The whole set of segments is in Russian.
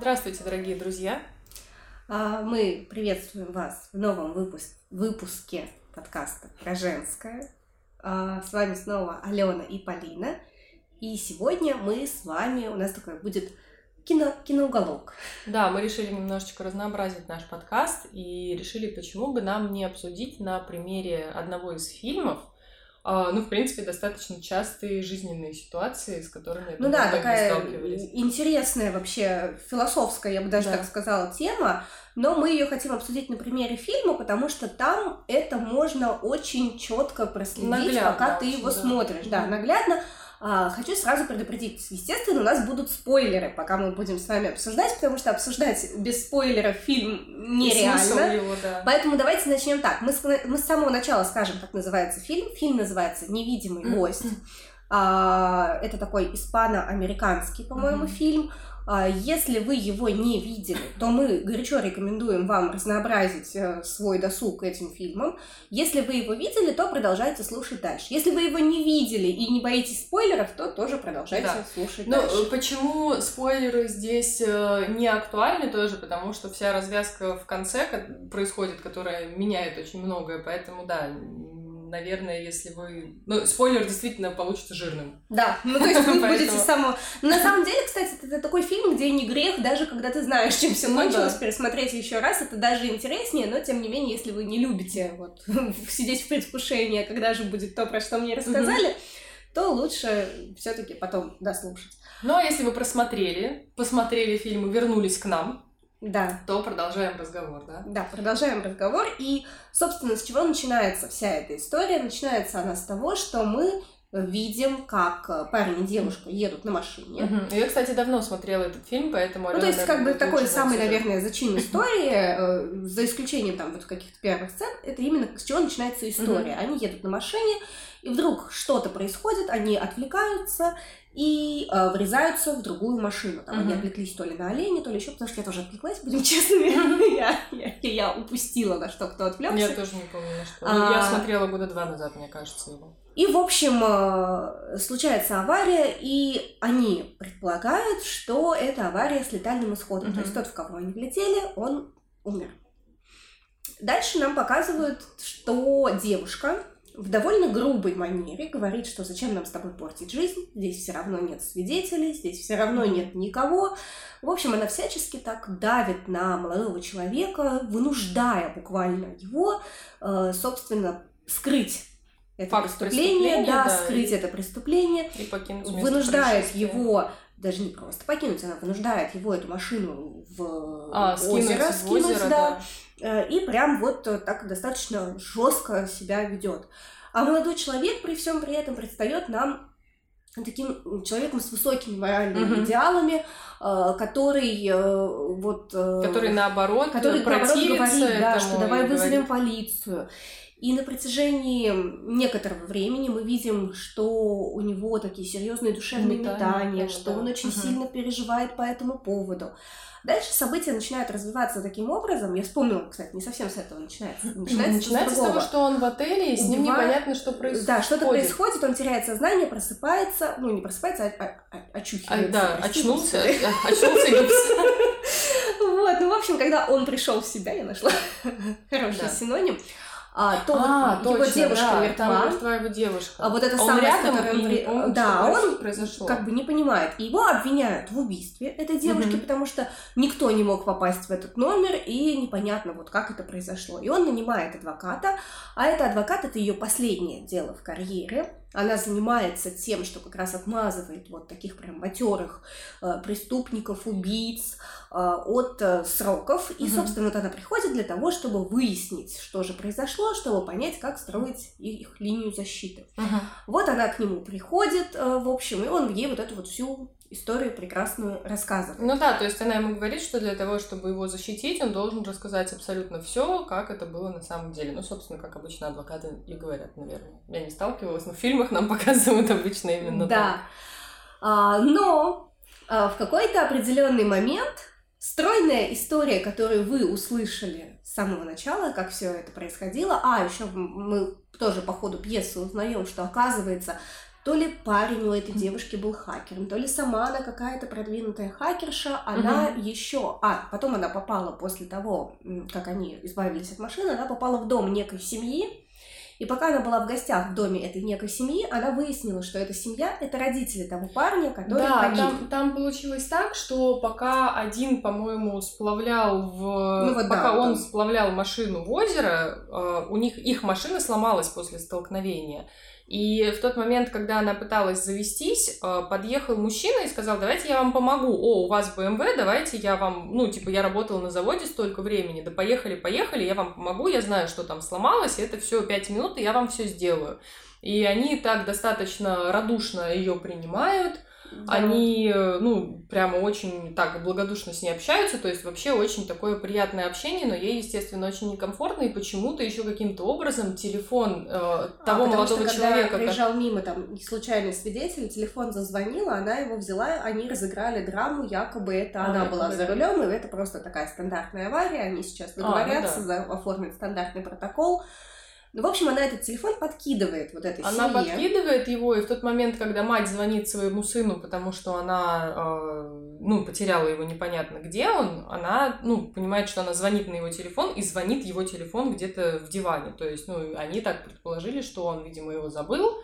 Здравствуйте, дорогие друзья! А, Мы приветствуем вас в новом выпуск- выпуске подкаста про женское. А, С вами снова Алена и Полина. И сегодня мы с вами, у нас такой будет кино, киноуголок. Да, мы решили немножечко разнообразить наш подкаст и решили, почему бы нам не обсудить на примере одного из фильмов, ну, в принципе, достаточно частые жизненные ситуации, с которыми Ну да, такая интересная вообще философская, я бы даже Да. так сказала, тема. Но мы ее хотим обсудить на примере фильма, потому что там это можно очень четко проследить, Наглядно пока ты его да. смотришь. Да, наглядно. А, Хочу сразу предупредить, естественно, у нас будут спойлеры, пока мы будем с вами обсуждать, потому что обсуждать без спойлеров фильм нереально. его, да. Поэтому давайте начнем так. Мы с, мы с самого начала скажем, как называется фильм. Фильм называется «Невидимый гость». А, это такой испано-американский, по-моему, Мгм. фильм. А, Если вы его не видели, то мы горячо рекомендуем вам разнообразить э, свой досуг этим фильмом. Если вы его видели, то продолжайте слушать дальше. Если вы его не видели и не боитесь спойлеров, то тоже продолжайте Да. слушать Ну, дальше. почему спойлеры здесь э, не актуальны тоже, потому что вся развязка в конце ко- происходит, которая меняет очень многое, поэтому да, наверное, если вы... Ну, спойлер действительно получится жирным. Да, ну то есть вы будете само... На самом деле, кстати, это такой фильм, где не грех, даже когда ты знаешь, чем все Ну кончилось, пересмотреть еще раз, это даже интереснее, но тем не менее, если вы не любите вот сидеть в предвкушении, когда же будет то, про что мне рассказали, то лучше все-таки потом дослушать. Ну, а если вы просмотрели, посмотрели фильм и вернулись к нам, Да, то продолжаем разговор, да? да, продолжаем разговор. И, собственно, с чего начинается вся эта история? Начинается она с того, что мы видим, как э, парень и девушка едут на машине. Мгм. Я, кстати, давно смотрела этот фильм, поэтому... Ну, то есть, как бы такой самый, сюжет. наверное, зачин истории, э, за исключением там вот каких-то первых сцен, это именно с чего начинается история. Они едут на машине, и вдруг что-то происходит, они отвлекаются и э, врезаются в другую машину. Там они Мгм. отвлеклись то ли на оленя, то ли еще, потому что я тоже отвлеклась, будем честными. я, я, я упустила на что кто отвлекся. Я тоже не помню, на что. А- Ну, Я смотрела года два назад, мне кажется, его. И, в общем, э, случается авария, и они предполагают, что это авария с летальным исходом. То есть тот, в кого они влетели, он умер. Дальше нам показывают, что девушка в довольно грубой манере говорит, что зачем нам с тобой портить жизнь, здесь все равно нет свидетелей, здесь все равно нет никого. В общем, она всячески так давит на молодого человека, вынуждая буквально его, э, собственно, скрыть это Факт преступление, да, да, скрыть это преступление, И вынуждает его даже не просто покинуть, она вынуждает его эту машину в А, скинуть озеро, в скинуть, озеро, да, да. Э, и прям вот э, так достаточно жестко себя ведет. А молодой человек при всем при этом предстает нам таким человеком с высокими моральными Мгм. идеалами, э, который вот Который наоборот который наоборот, говорит, да, что давай вызовем говорит, полицию. И на протяжении некоторого времени мы видим, что у него такие серьезные душевные Метания, метания, что да. он очень Мгм. сильно переживает по этому поводу. Дальше события начинают развиваться таким образом. Я вспомнила, кстати, не совсем с этого начинается. Начинается, Начинается с другого. того, что он в отеле, и с ним Убивает- непонятно, что происходит. Да, что-то происходит, он теряет сознание, просыпается, ну не просыпается, а, а- а- А, очухивается. да, прости, очнулся, очнулся. Вот, ну, в общем, когда он пришел в себя, я нашла хороший Да. синоним, а, то А, вот его точно, девушка да, мертва, там мертва его девушка. а вот это он самое, рядом, вре- не помнит, да, он произошло. как бы не понимает. И его обвиняют в убийстве этой девушки, Мгм. потому что никто не мог попасть в этот номер, и непонятно вот как это произошло. И он нанимает адвоката, а это адвокат, это ее последнее дело в карьере. Она занимается тем, что как раз отмазывает вот таких прям матерых э, преступников, убийц э, от э, сроков. И, Мгм. собственно, вот она приходит для того, чтобы выяснить, что же произошло, чтобы понять, как строить их линию защиты. Мгм. Вот она к нему приходит, э, в общем, и он ей вот эту вот всю историю прекрасную рассказывает. Ну да, то есть она ему говорит, что для того, чтобы его защитить, он должен рассказать абсолютно все, как это было на самом деле. Ну, собственно, как обычно адвокаты и говорят, наверное. Я не сталкивалась, но в фильмах нам показывают обычно именно Да. А, но а, в какой-то определенный момент стройная история, которую вы услышали с самого начала, как все это происходило, а еще мы тоже по ходу пьесы узнаем, что оказывается то ли парень у этой девушки был хакером, то ли сама она какая-то продвинутая хакерша, она угу. еще... А, потом она попала после того, как они избавились от машины, она попала в дом некой семьи, и пока она была в гостях в доме этой некой семьи, она выяснила, что эта семья — это родители того парня, который да, погиб. Там, там получилось так, что пока один, по-моему, сплавлял в... Ну, вот пока да, он там... сплавлял машину в озеро, э, у них их машина сломалась после столкновения. И в тот момент, когда она пыталась завестись, э, подъехал мужчина и сказал, давайте я вам помогу. О, у вас BMW, давайте я вам, ну, типа, я работала на заводе столько времени, да поехали, поехали, я вам помогу, я знаю, что там сломалось, это все 5 минут, и я вам все сделаю. И они так достаточно радушно ее принимают, да. Они, э, ну, прямо очень так благодушно с ней общаются, то есть вообще очень такое приятное общение, но ей, естественно, очень некомфортно, и почему-то еще каким-то образом телефон э, того а, молодого что, человека... Когда проезжал мимо там случайный свидетель, телефон зазвонил, она его взяла, они разыграли драму, якобы это а, она была за рулем, и это просто такая стандартная авария, они сейчас договорятся, а, ну да. оформят стандартный протокол, ну, в общем, она этот телефон подкидывает вот этой Она семье. подкидывает его, и в тот момент, когда мать звонит своему сыну, потому что она, э, ну, потеряла его непонятно где он, она, ну, понимает, что она звонит на его телефон, и звонит его телефон где-то в диване. То есть, ну, они так предположили, что он, видимо, его забыл,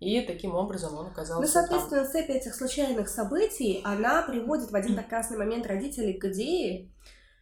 и таким образом он оказался Ну, соответственно, там. цепь этих случайных событий, она приводит в один прекрасный момент родителей к идее,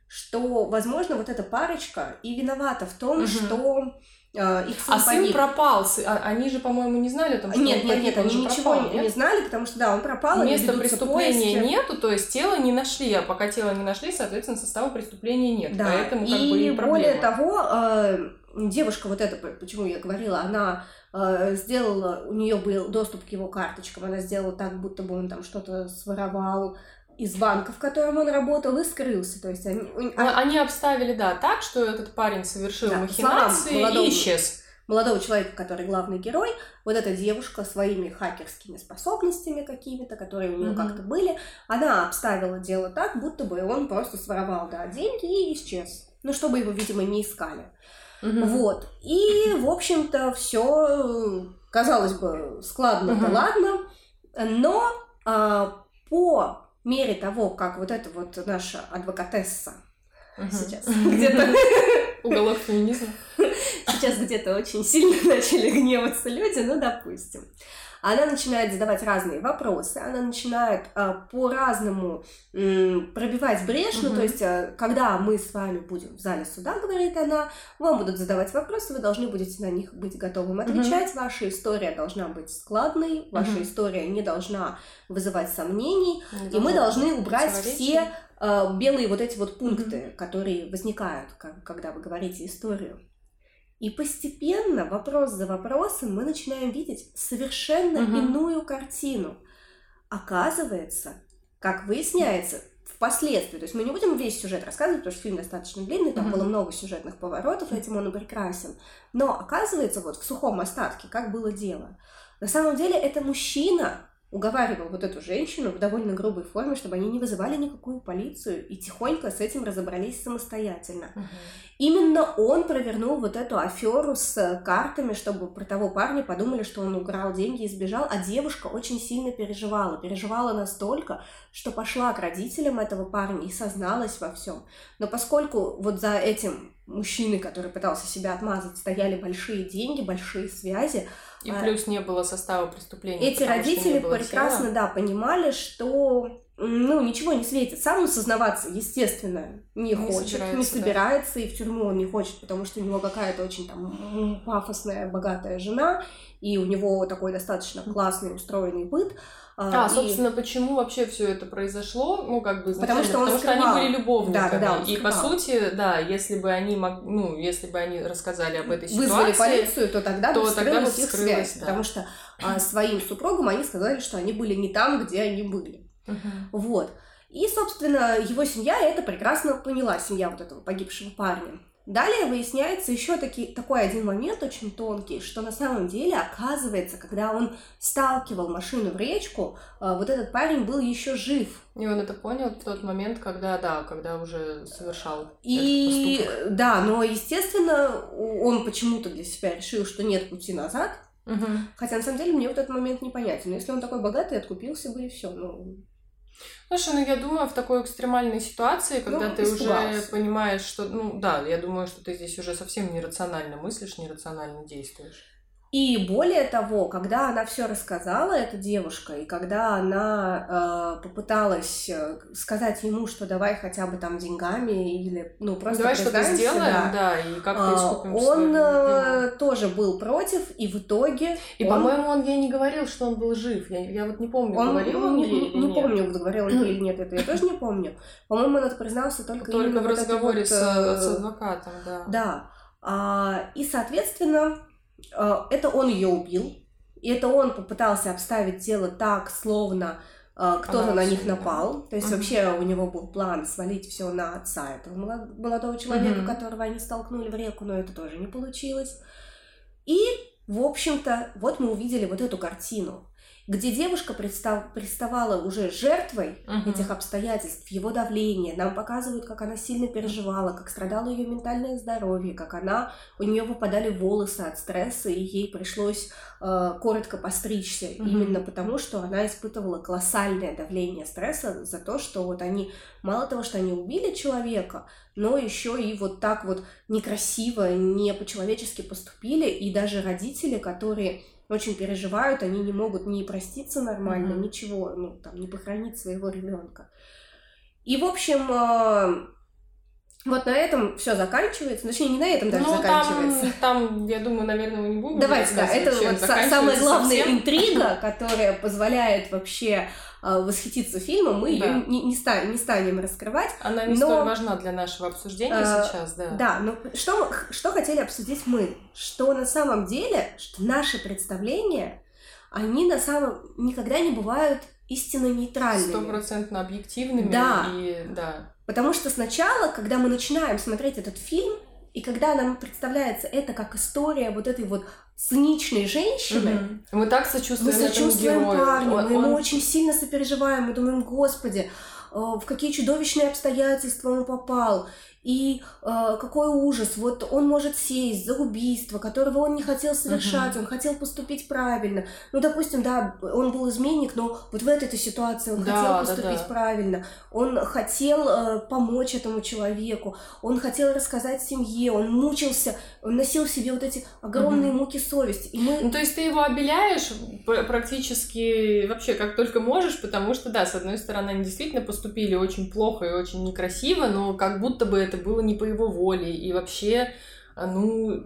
что, возможно, вот эта парочка и виновата в том, угу. что их сын а сын пропал, а они же, по-моему, не знали о том, что нет, он нет, погиб, нет, он они ничего пропал, не, не знали, потому что да, он пропал. Места преступления поиски. нету, то есть тело не нашли, а пока тело не нашли, соответственно, состава преступления нет, да. поэтому как и бы и проблема. более того, э, девушка вот эта, почему я говорила, она э, сделала, у нее был доступ к его карточкам, она сделала так, будто бы он там что-то своровал, из банка, в котором он работал, и скрылся. То есть они, они обставили, да, так, что этот парень совершил да, махинации молодого, и исчез. Молодого человека, который главный герой, вот эта девушка своими хакерскими способностями какими-то, которые у нее mm-hmm. как-то были, она обставила дело так, будто бы он просто своровал, да, деньги и исчез. Ну, чтобы его, видимо, не искали. Mm-hmm. Вот. И, в общем-то, все, казалось бы, складно да mm-hmm. ладно, но а, по мере того, как вот эта вот наша адвокатесса угу. сейчас где-то... Уголок феминизма. Сейчас где-то очень сильно начали гневаться люди, ну, допустим. Она начинает задавать разные вопросы, она начинает э, по-разному э, пробивать брешь, угу. ну, то есть, э, когда мы с вами будем в зале суда, говорит она, вам будут задавать вопросы, вы должны будете на них быть готовым отвечать, угу. ваша история должна быть складной, ваша угу. история не должна вызывать сомнений, не и мы должны убрать все э, белые вот эти вот пункты, угу. которые возникают, когда вы говорите историю. И постепенно, вопрос за вопросом, мы начинаем видеть совершенно угу. иную картину. Оказывается, как выясняется, впоследствии, то есть мы не будем весь сюжет рассказывать, потому что фильм достаточно длинный, там mm было много сюжетных поворотов, этим он и прекрасен. Но оказывается, вот в сухом остатке, как было дело. На самом деле это мужчина уговаривал вот эту женщину в довольно грубой форме, чтобы они не вызывали никакую полицию и тихонько с этим разобрались самостоятельно. Угу. Именно он провернул вот эту аферу с картами, чтобы про того парня подумали, что он украл деньги и сбежал, а девушка очень сильно переживала. Переживала настолько, что пошла к родителям этого парня и созналась во всем. Но поскольку вот за этим мужчиной, который пытался себя отмазать, стояли большие деньги, большие связи, и а, плюс не было состава преступления. Эти родители прекрасно, тела. да, понимали, что ну, ничего не светит. Сам сознаваться, естественно, не, не хочет, собирается, не собирается, да. и в тюрьму он не хочет, потому что у него какая-то очень там пафосная, богатая жена, и у него такой достаточно классный устроенный быт. А, а и... собственно, почему вообще все это произошло? Ну, как бы Потому что, он потому что они были любовниками. Да, да, и по сути, да, если бы они мог... ну, если бы они рассказали об этой ситуации, вызвали полицию, то тогда то бы тогда бы их связь, да. потому что а, своим супругам они сказали, что они были не там, где они были. Uh-huh. Вот. И, собственно, его семья это прекрасно поняла, семья вот этого погибшего парня. Далее выясняется еще таки, такой один момент очень тонкий, что на самом деле, оказывается, когда он сталкивал машину в речку, э, вот этот парень был еще жив. И он это понял в тот момент, когда, да, когда уже совершал И, да, но, естественно, он почему-то для себя решил, что нет пути назад, Угу. Хотя на самом деле мне вот этот момент непонятен. Если он такой богатый, откупился бы и все. Ну, Слушай, ну я думаю, в такой экстремальной ситуации, когда ну, ты испугался. уже понимаешь, что, ну да, я думаю, что ты здесь уже совсем нерационально мыслишь, нерационально действуешь. И более того, когда она все рассказала, эта девушка, и когда она э, попыталась э, сказать ему, что давай хотя бы там деньгами или ну просто давай что-то сделаем, да, да и как-то искупим Он э, тоже был против, и в итоге и он... по-моему он ей не говорил, что он был жив. Я, я вот не помню, он, говорил он, он ей не, не помню, говорил он ей или нет, это я тоже не помню. По-моему, он это признался только только в разговоре вот, с, с адвокатом, да. Да. А, и соответственно Э, это он ее убил, и это он попытался обставить дело так, словно э, кто-то на них напал. То есть uh-huh. вообще у него был план свалить все на отца этого молодого человека, uh-huh. которого они столкнули в реку, но это тоже не получилось. И, в общем-то, вот мы увидели вот эту картину где девушка представ, представала уже жертвой uh-huh. этих обстоятельств, его давления. Нам показывают, как она сильно переживала, как страдало ее ментальное здоровье, как она у нее выпадали волосы от стресса, и ей пришлось э, коротко постричься, uh-huh. именно потому, что она испытывала колоссальное давление стресса за то, что вот они мало того, что они убили человека, но еще и вот так вот некрасиво, не по-человечески поступили, и даже родители, которые очень переживают, они не могут ни проститься нормально, mm-hmm. ничего, ну, там, не похоронить своего ребенка. И, в общем, э, вот на этом все заканчивается. Точнее, не на этом даже ну, заканчивается. Там, там, я думаю, наверное, мы не будем. Давайте, да, это вот самая главная совсем. интрига, которая позволяет вообще э, восхититься фильмом, мы да. ее не, не, станем, не станем раскрывать. Она не но... столь важна для нашего обсуждения а, сейчас, да. Да, но что, что хотели обсудить мы? Что на самом деле, что наши представления, они на самом никогда не бывают истинно нейтральными. Стопроцентно объективными. Да. И, да. Потому что сначала, когда мы начинаем смотреть этот фильм, и когда нам представляется это как история вот этой вот циничной женщины, угу. мы так сочувствуем, мы сочувствуем этому герою. парню, он, мы ему он... очень сильно сопереживаем, мы думаем, господи, э, в какие чудовищные обстоятельства он попал, и э, какой ужас, вот он может сесть за убийство, которого он не хотел совершать, uh-huh. он хотел поступить правильно. Ну, допустим, да, он был изменник, но вот в этой ситуации он да, хотел поступить да, да. правильно. Он хотел э, помочь этому человеку, он хотел рассказать семье, он мучился, он носил в себе вот эти огромные uh-huh. муки совести. И мы... Ну, то есть ты его обеляешь практически вообще как только можешь, потому что, да, с одной стороны, они действительно поступили очень плохо и очень некрасиво, но как будто бы это было не по его воле, и вообще, а, ну,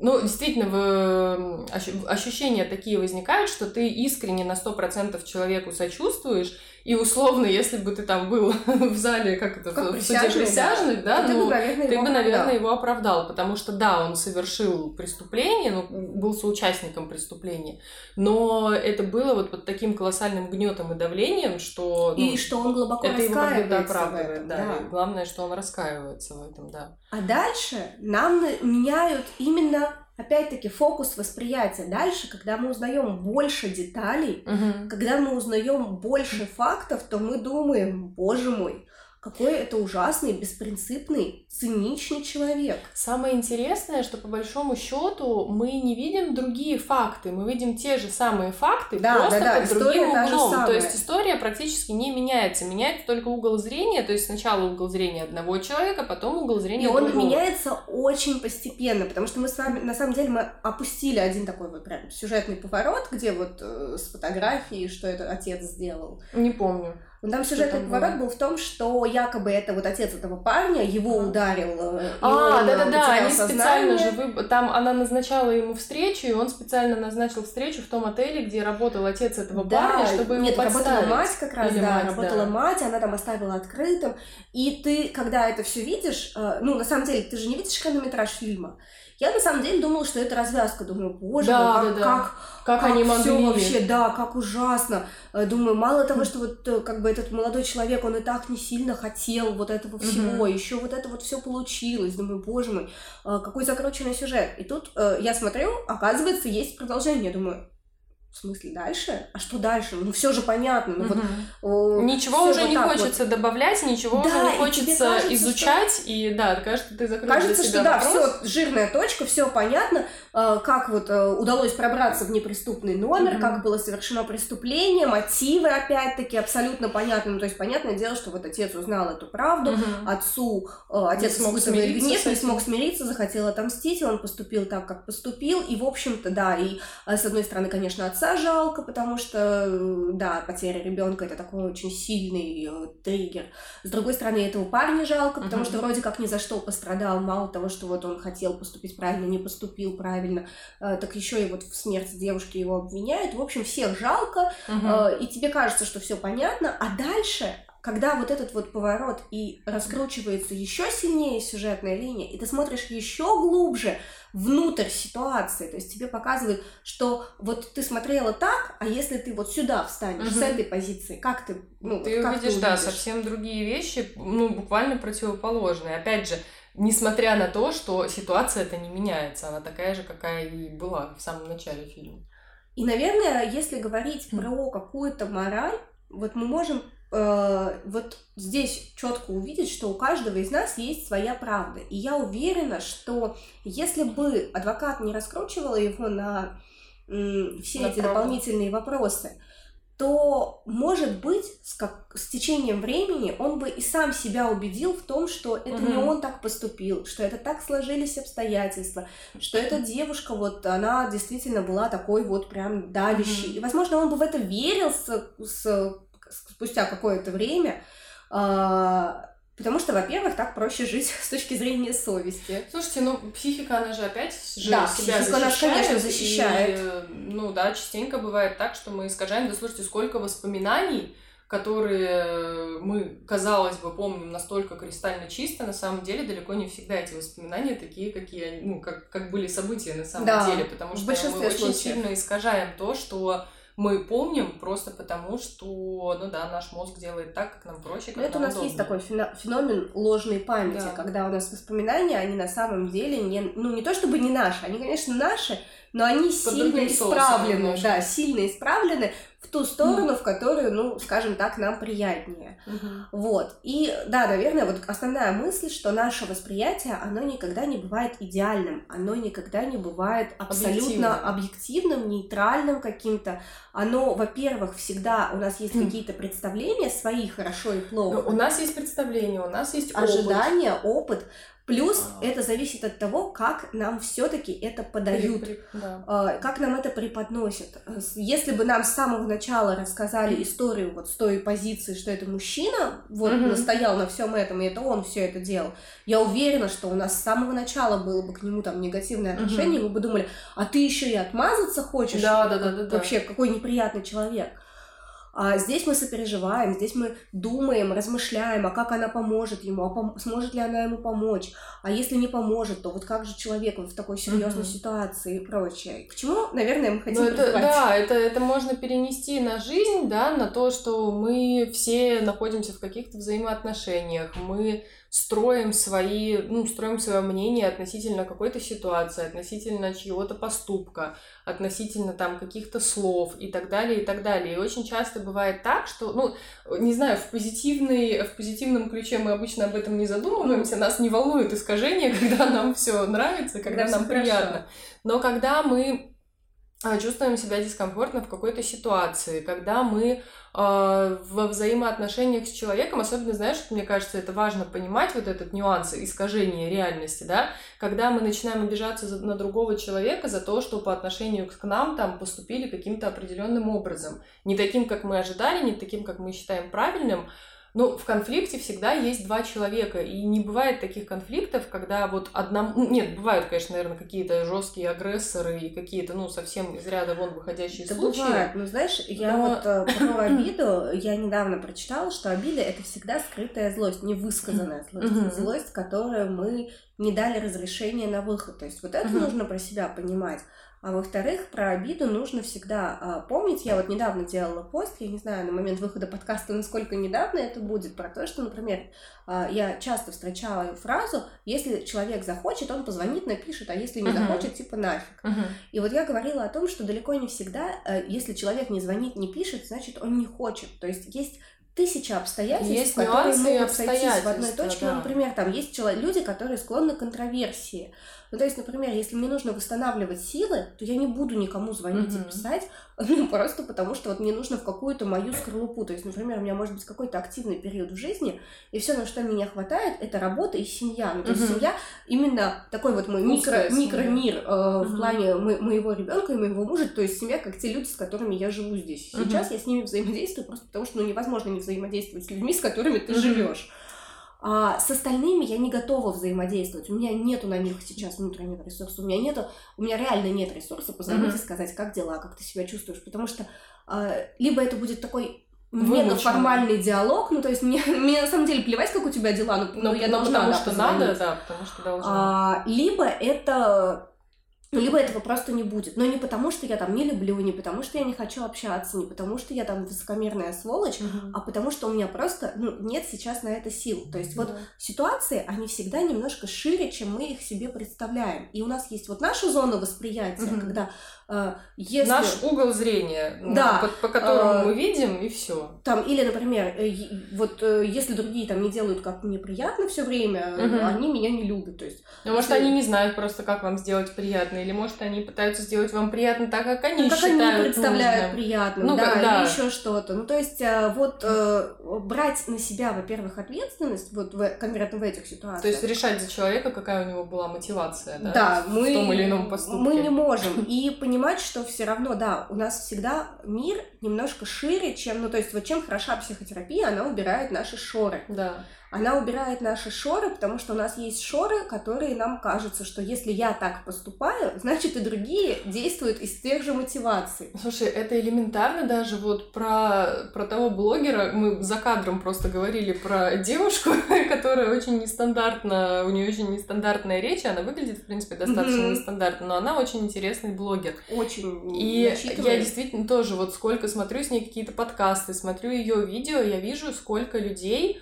ну, действительно, в, ощущения такие возникают, что ты искренне на 100% человеку сочувствуешь, и условно, если бы ты там был в зале, как это, как в суде присяжных, да, да ну, ты бы, наверное, ты его, бы, наверное, его оправдал, потому что, да, он совершил преступление, ну, был соучастником преступления, но это было вот под таким колоссальным гнетом и давлением, что... Ну, и что он глубоко это раскаивается его оправдывает, в этом, да. да. Главное, что он раскаивается в этом, да. А дальше нам меняют именно опять-таки фокус восприятия дальше, когда мы узнаем больше деталей, угу. когда мы узнаем больше фактов, то мы думаем, боже мой, какой это ужасный, беспринципный, циничный человек. Самое интересное, что по большому счету мы не видим другие факты, мы видим те же самые факты, да, просто да, да. под история другим углом. То есть история практически не меняется, меняется только угол зрения, то есть сначала угол зрения одного человека, потом угол зрения И другого. он меняется очень постепенно, потому что мы с вами, на самом деле, мы опустили один такой вот прям сюжетный поворот, где вот э, с фотографией, что это отец сделал. Не помню. Но там сюжетный там поворот был в том, что якобы это вот отец этого парня, его ударил. Э, а, да-да-да, они специально же, вы... там она назначала ему встречу, и он специально назначил встречу в том отеле, где работал отец этого да, парня, чтобы нет, его подставить. работала мать как раз, Или да, мать, работала да. мать, она там оставила открытым. И ты, когда это все видишь, э, ну, на самом деле, ты же не видишь хронометраж фильма, я на самом деле думала, что это развязка. Думаю, боже да, мой, как, да, да. как, как, как они могли. Все вообще, да, как ужасно. Э, думаю, мало того, что вот э, как бы этот молодой человек, он и так не сильно хотел вот этого всего, mm еще вот это вот все получилось. Думаю, боже мой, э, какой закрученный сюжет. И тут я смотрю, оказывается, есть продолжение. Думаю, в смысле дальше? А что дальше? Ну все же понятно. Ну, угу. вот, ничего уже вот не хочется вот. добавлять, ничего да, уже не хочется кажется, изучать. Что... И да, кажется, ты закрыл Кажется, для себя что вопрос. да, все жирная точка, все понятно. Э, как вот э, удалось пробраться в неприступный номер, mm-hmm. как было совершено преступление, мотивы, опять-таки, абсолютно понятны. Ну, то есть, понятное дело, что вот отец узнал эту правду, mm-hmm. отцу э, отец не смог испытывает гнев, не смог смириться, захотел отомстить, и он поступил так, как поступил, и, в общем-то, да, и с одной стороны, конечно, отца жалко, потому что, да, потеря ребенка это такой очень сильный триггер. С другой стороны, этого парня жалко, потому mm-hmm. что вроде как ни за что пострадал, мало того, что вот он хотел поступить правильно, не поступил правильно, э, так еще и вот в смерти девушки его обвиняют. В общем, всех жалко, угу. и тебе кажется, что все понятно, а дальше когда вот этот вот поворот и раскручивается еще сильнее сюжетная линия, и ты смотришь еще глубже внутрь ситуации, то есть тебе показывают, что вот ты смотрела так, а если ты вот сюда встанешь угу. с этой позиции, как ты, ну, ты как увидишь, ты увидишь, да, совсем другие вещи, ну буквально противоположные. Опять же, несмотря на то, что ситуация это не меняется, она такая же, какая и была в самом начале фильма. И, наверное, если говорить mm. про какую-то мораль, вот мы можем э, вот здесь четко увидеть, что у каждого из нас есть своя правда. И я уверена, что если бы адвокат не раскручивал его на все на эти правду. дополнительные вопросы, то, может быть, с, как, с течением времени он бы и сам себя убедил в том, что это угу. не он так поступил, что это так сложились обстоятельства, что эта девушка, вот, она действительно была такой вот прям давящей. Угу. И, возможно, он бы в это верил с, с, спустя какое-то время, а, Потому что, во-первых, так проще жить с точки зрения совести. Слушайте, ну психика, она же опять же да, себя психика защищает. Нас, конечно, защищает. И, ну да, частенько бывает так, что мы искажаем. Да слушайте, сколько воспоминаний, которые мы, казалось бы, помним настолько кристально чисто, на самом деле далеко не всегда эти воспоминания такие, какие, ну, как, как были события на самом да, деле. Потому что мы очень случаев. сильно искажаем то, что мы помним просто потому, что, ну да, наш мозг делает так, как нам проще, как Это у нас удобно. есть такой феномен ложной памяти, да. когда у нас воспоминания, они на самом деле не, ну не то чтобы не наши, они, конечно, наши, но они Под сильно исправлены, да, сильно исправлены ту сторону, в которую, ну, скажем так, нам приятнее. Mm-hmm. Вот. И да, наверное, вот основная мысль, что наше восприятие, оно никогда не бывает идеальным, оно никогда не бывает абсолютно объективным, объективным нейтральным каким-то. Оно, во-первых, всегда у нас есть какие-то представления свои, хорошо и плохо. Но у нас есть представления, у нас есть ожидания, опыт. Плюс а. это зависит от того, как нам все-таки это подают, при, при, да. А, как нам это преподносят. Если бы нам с самого начала рассказали историю вот с той позиции, что это мужчина вот угу. настоял на всем этом, и это он все это делал, я уверена, что у нас с самого начала было бы к нему там негативное отношение, угу. мы бы думали, а ты еще и отмазаться хочешь? Да, да, да, да. Вообще, какой неприятный человек. А здесь мы сопереживаем, здесь мы думаем, размышляем, а как она поможет ему, а пом- сможет ли она ему помочь, а если не поможет, то вот как же человек в такой серьезной mm-hmm. ситуации и прочее. К чему, наверное, мы хотим ну, это, Да, это, это можно перенести на жизнь, да, на то, что мы все находимся в каких-то взаимоотношениях, мы строим свои, ну, строим свое мнение относительно какой-то ситуации, относительно чьего-то поступка, относительно там каких-то слов и так далее, и так далее. И очень часто бывает так, что, ну, не знаю, в, позитивной, в позитивном ключе мы обычно об этом не задумываемся, нас не волнует искажение, когда нам все нравится, когда нам приятно. Но когда мы чувствуем себя дискомфортно в какой-то ситуации, когда мы а, во взаимоотношениях с человеком, особенно, знаешь, мне кажется, это важно понимать, вот этот нюанс искажения реальности, да, когда мы начинаем обижаться на другого человека за то, что по отношению к нам там поступили каким-то определенным образом, не таким, как мы ожидали, не таким, как мы считаем правильным, ну, в конфликте всегда есть два человека, и не бывает таких конфликтов, когда вот одному... Ну, нет, бывают, конечно, наверное, какие-то жесткие агрессоры и какие-то, ну, совсем из ряда вон выходящие Это случаи. бывает, ну, знаешь, я Но... вот э, про обиду, я недавно прочитала, что обида — это всегда скрытая злость, невысказанная злость, злость, которую мы не дали разрешения на выход. То есть вот это нужно про себя понимать. А во-вторых, про обиду нужно всегда а, помнить. Я вот недавно делала пост, я не знаю на момент выхода подкаста, насколько недавно это будет, про то, что, например, а, я часто встречала фразу, если человек захочет, он позвонит, напишет, а если не uh-huh. захочет, типа нафиг. Uh-huh. И вот я говорила о том, что далеко не всегда, а, если человек не звонит, не пишет, значит, он не хочет. То есть есть тысяча обстоятельств, Есть которые могут сойтись в одной точке. да. Ну, например, там есть люди, которые склонны к контроверсии. Ну, то есть, например, если мне нужно восстанавливать силы, то я не буду никому звонить Мгм. и писать, ну, просто потому что вот мне нужно в какую-то мою скорлупу. То есть, например, у меня может быть какой-то активный период в жизни, и все, на что меня хватает, это работа и семья. Ну, то есть, Мгм. семья именно такой вот мой микро, микромир э, в Мгм. плане мо- моего ребенка и моего мужа, то есть семья как те люди, с которыми я живу здесь. Сейчас я с ними взаимодействую просто потому, что ну, невозможно не взаимодействовать с людьми, с которыми ты Мгм. живешь. А с остальными я не готова взаимодействовать. У меня нету на них сейчас внутреннего ресурса. У меня нету, у меня реально нет ресурса позвонить Мгм. и сказать, как дела, как ты себя чувствуешь. Потому что а, либо это будет такой Вымученный. мега формальный диалог, ну то есть мне, мне на самом деле плевать, как у тебя дела, но, но Ну, я ну, должна потому что надо, да, потому что должна. А, либо это ну, либо этого просто не будет. Но не потому, что я там не люблю, не потому, что я не хочу общаться, не потому, что я там высокомерная сволочь, Мгм. а потому что у меня просто ну, нет сейчас на это сил. То есть вот Да. ситуации, они всегда немножко шире, чем мы их себе представляем. И у нас есть вот наша зона восприятия, Мгм. когда э, если... Наш угол зрения, Да. по, по которому А, мы видим, и все. Там, или, например, э, вот э, если другие там не делают как мне приятно все время, э, Мгм. они меня не любят. То есть, Ну, может, они не знают просто, как вам сделать приятно, или может, они пытаются сделать вам приятно так, как они ну, как считают они представляют нужным. приятным, Ну, да, как- да. или еще что-то. Ну, то есть, э, вот э, брать на себя, во-первых, ответственность, вот в, конкретно в этих ситуациях. То есть решать за человека, какая у него была мотивация, да? Да, мы, в том или ином поступке. мы не можем. И понимать, что все равно, да, у нас всегда мир немножко шире, чем, ну, то есть, вот чем хороша психотерапия, она убирает наши шоры. Да. Она убирает наши шоры, потому что у нас есть шоры, которые нам кажутся, что если я так поступаю, значит и другие действуют из тех же мотиваций. Слушай, это элементарно даже вот про, про того блогера, мы за кадром просто говорили про девушку, которая очень нестандартно, у нее очень нестандартная речь, она выглядит, в принципе, достаточно Мгм. нестандартно, но она очень интересный блогер. Очень И я действительно тоже вот сколько смотрю с ней какие-то подкасты, смотрю ее видео, я вижу, сколько людей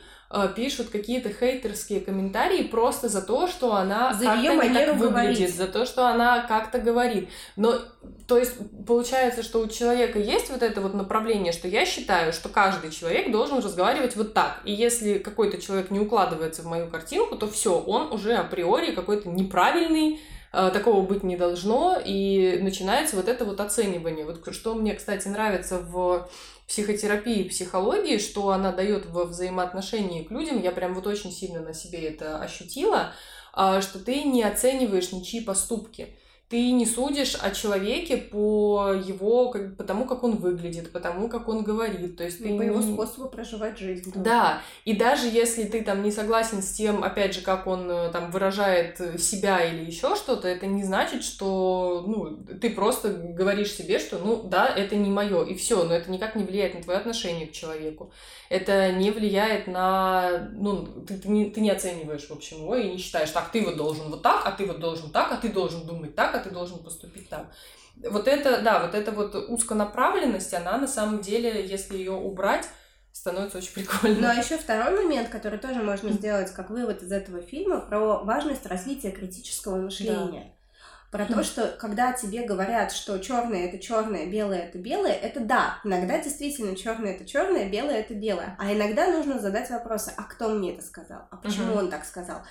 пишут какие-то хейтерские комментарии просто за то, что она За не манеру так выглядит, говорить. за то, что она как-то говорит. Но, то есть, получается, что у человека есть вот это вот направление, что я считаю, что каждый человек должен разговаривать вот так. И если какой-то человек не укладывается в мою картинку, то все, он уже априори какой-то неправильный, э, такого быть не должно, и начинается вот это вот оценивание. Вот что мне, кстати, нравится в психотерапии, психологии, что она дает во взаимоотношении к людям, я прям вот очень сильно на себе это ощутила, а, что ты не оцениваешь ничьи поступки. Ты не судишь о человеке по его, как, по тому, как он выглядит, по тому, как он говорит. То есть ты Ну, по его способу проживать жизнь. да, и даже если ты там не согласен с тем, опять же, как он э, там выражает э, себя или еще что-то, это не значит, что ну, ты просто говоришь себе, что ну да, это не мое, и все, но это никак не влияет на твое отношение к человеку. Это не влияет на. Ну, ты, ты не, ты не оцениваешь, в общем, его и не считаешь, так, ты вот должен вот так, а ты вот должен так, а ты должен думать так, а ты должен поступить так. Вот это, да, вот эта вот узконаправленность, она на самом деле, если ее убрать, становится очень прикольно. Ну а еще второй момент, который тоже можно сделать как вывод из этого фильма, про важность развития критического мышления. Про то, что когда тебе говорят, что черное это черное, белое это белое, это да, иногда действительно черное это черное, белое это белое. А иногда нужно задать вопросы, а кто мне это сказал? А почему Мгм. он так сказал?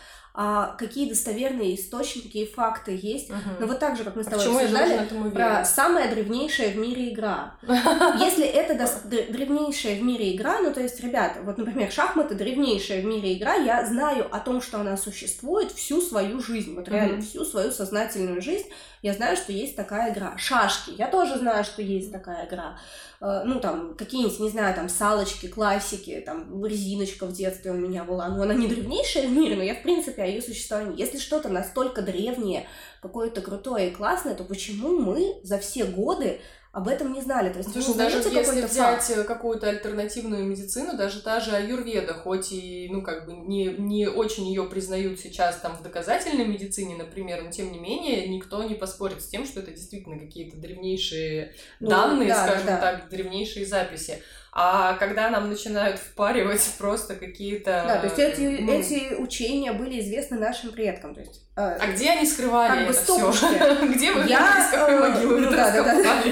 А какие достоверные источники и факты есть? Мгм. Ну вот так же, как мы с А тобой я обсуждали, про самая древнейшая в мире игра. Если это древнейшая в мире игра, ну то есть, ребята, вот, например, шахматы древнейшая в мире игра, я знаю о том, что она существует всю свою жизнь, вот реально всю свою сознательную жизнь, я знаю, что есть такая игра. Шашки, я тоже знаю, что есть такая игра. Э, Ну, там, какие-нибудь, не знаю, там, салочки, классики, там, резиночка в детстве у меня была. Ну, она не древнейшая в мире, но я, в принципе, о ее существовании. Если что-то настолько древнее, какое-то крутое и классное, то почему мы за все годы об этом не знали? То есть, Слушай, даже если взять факт? э, какую-то альтернативную медицину, даже та же аюрведа, хоть и, ну, как бы не, не очень ее признают сейчас там в доказательной медицине, например, но тем не менее никто не поспорит с тем, что это действительно какие-то древнейшие Ну, данные, да, скажем да. так, древнейшие записи. А когда нам начинают впаривать просто какие-то... Да, то есть эти, ну... эти учения были известны нашим предкам. То есть, а где они скрывали как это все? Где вы Я, э, могилы ну, да, да, да.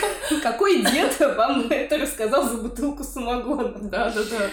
Какой дед вам это рассказал за бутылку самогона? Да, да, да.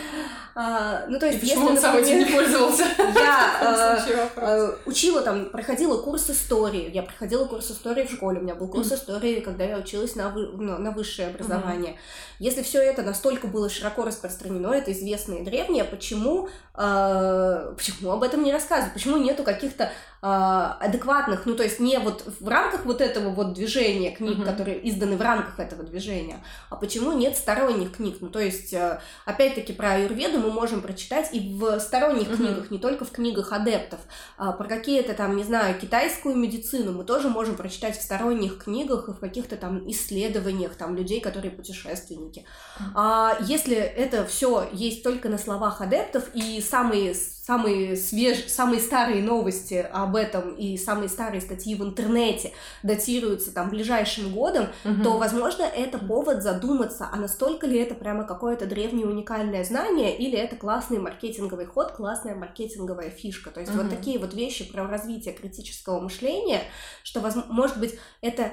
А, ну, то есть, И почему если, он сам этим не пользовался? Я э, э, учила там, проходила курс истории. Я проходила курс истории в школе. У меня был курс истории, когда я училась на, вы- на, на высшее образование. Если все это настолько было широко распространено, это известно и древнее, почему, э, почему об этом не рассказывают? Почему нету каких-то адекватных, ну то есть не вот в рамках вот этого вот движения книг, Мгм. которые изданы в рамках этого движения, а почему нет сторонних книг? Ну то есть, э, опять-таки про аюрведу мы можем прочитать и в сторонних Мгм. книгах, не только в книгах адептов. А, про какие-то там, не знаю, китайскую медицину мы тоже можем прочитать в сторонних книгах и в каких-то там исследованиях там людей, которые путешественники. А если это все есть только на словах адептов и самые самые свеж... самые старые новости об этом и самые старые статьи в интернете датируются там ближайшим годом, Мгм. то, возможно, это повод задуматься, а настолько ли это прямо какое-то древнее уникальное знание, или это классный маркетинговый ход, классная маркетинговая фишка. То есть вот Мгм. такие вот вещи про развитие критического мышления, что, может быть, это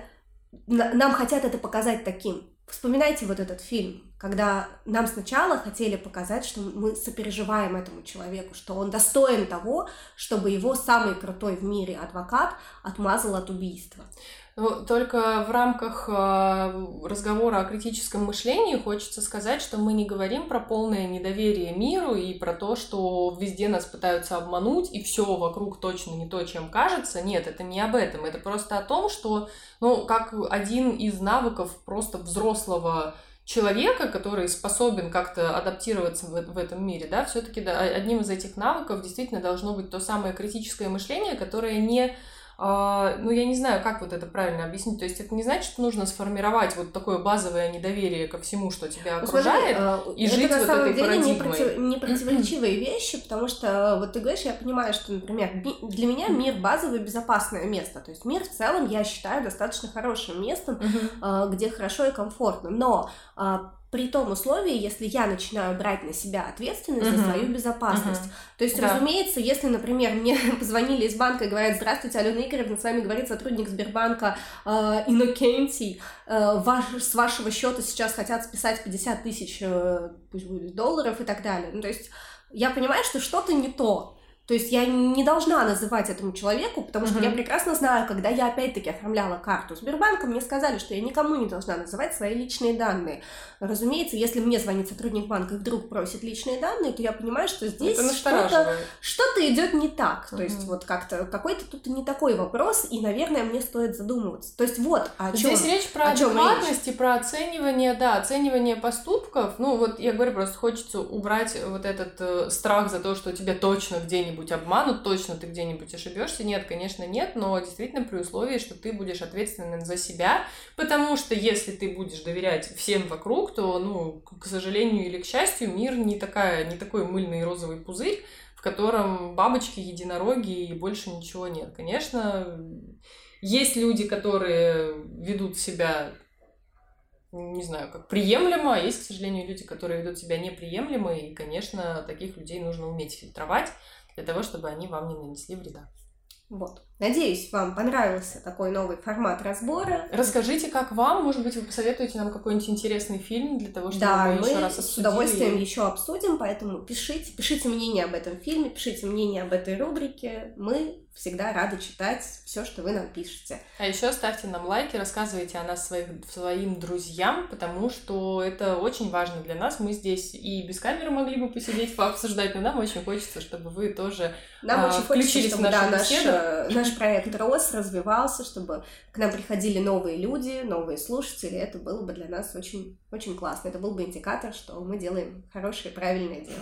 на- нам хотят это показать таким. Вспоминайте вот этот фильм, когда нам сначала хотели показать, что мы сопереживаем этому человеку, что он достоин того, чтобы его самый крутой в мире адвокат отмазал от убийства. Ну, только в рамках э, разговора о критическом мышлении хочется сказать, что мы не говорим про полное недоверие миру и про то, что везде нас пытаются обмануть, и все вокруг точно не то, чем кажется. Нет, это не об этом. Это просто о том, что, ну, как один из навыков просто взрослого человека, который способен как-то адаптироваться в, этом мире, да, все-таки да, одним из этих навыков действительно должно быть то самое критическое мышление, которое не а, ну, я не знаю, как вот это правильно объяснить. То есть это не значит, что нужно сформировать вот такое базовое недоверие ко всему, что тебя Ну, смотри, окружает. э, и это жить на вот самом этой деле не, парадигмой. против- не противоречивые вещи, потому что э, вот ты говоришь, я понимаю, что, например, для меня мир базовое безопасное место. То есть мир в целом я считаю достаточно хорошим местом, где хорошо и комфортно. Но при том условии, если я начинаю брать на себя ответственность за Мгм. свою безопасность. Мгм. То есть, Да. разумеется, если, например, мне позвонили из банка и говорят, здравствуйте, Алена Игоревна, с вами говорит сотрудник Сбербанка э, Иннокентий, Э, ваш, с вашего счета сейчас хотят списать 50 тысяч, э, пусть будет долларов и так далее. Ну, то есть я понимаю, что что-то не то. То есть я не должна называть этому человеку, потому что Мгм. я прекрасно знаю, когда я опять-таки оформляла карту Сбербанка, мне сказали, что я никому не должна называть свои личные данные. Разумеется, если мне звонит сотрудник банка и вдруг просит личные данные, то я понимаю, что здесь что-то что-то идет не так. То есть вот как-то какой-то тут не такой вопрос, и, наверное, мне стоит задумываться. То есть вот о чем. Здесь речь про адекватность и про оценивание, да, оценивание поступков. Ну, вот я говорю, просто хочется убрать вот этот э, страх за то, что тебя точно где-нибудь обманут, точно ты где-нибудь ошибешься. Нет, конечно, нет, но действительно при условии, что ты будешь ответственен за себя, потому что если ты будешь доверять всем вокруг, то, ну, к сожалению или к счастью, мир не, такая, не такой мыльный розовый пузырь, в котором бабочки, единороги и больше ничего нет. Конечно, есть люди, которые ведут себя, не знаю, как приемлемо, а есть, к сожалению, люди, которые ведут себя неприемлемо, и, конечно, таких людей нужно уметь фильтровать для того, чтобы они вам не нанесли вреда. Вот. Надеюсь, вам понравился такой новый формат разбора. Расскажите, как вам, может быть, вы посоветуете нам какой-нибудь интересный фильм для того, чтобы Да, мы, мы еще раз с удовольствием еще обсудим, поэтому пишите, пишите мнение об этом фильме, пишите мнение об этой рубрике. Мы всегда рады читать все, что вы нам пишете. А еще ставьте нам лайки, рассказывайте о нас своих, своим друзьям, потому что это очень важно для нас. Мы здесь и без камеры могли бы посидеть, пообсуждать, но нам очень хочется, чтобы вы тоже Нам А, очень хочется, включились в чтобы нашу да, наш, беседу. э, наш проект рос, развивался, чтобы к нам приходили новые люди, новые слушатели. Это было бы для нас очень, очень классно. Это был бы индикатор, что мы делаем хорошее, правильное дело.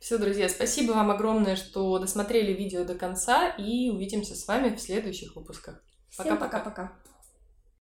Все, друзья, спасибо вам огромное, что досмотрели видео до конца, и увидимся с вами в следующих выпусках. Всем Пока-пока. пока-пока.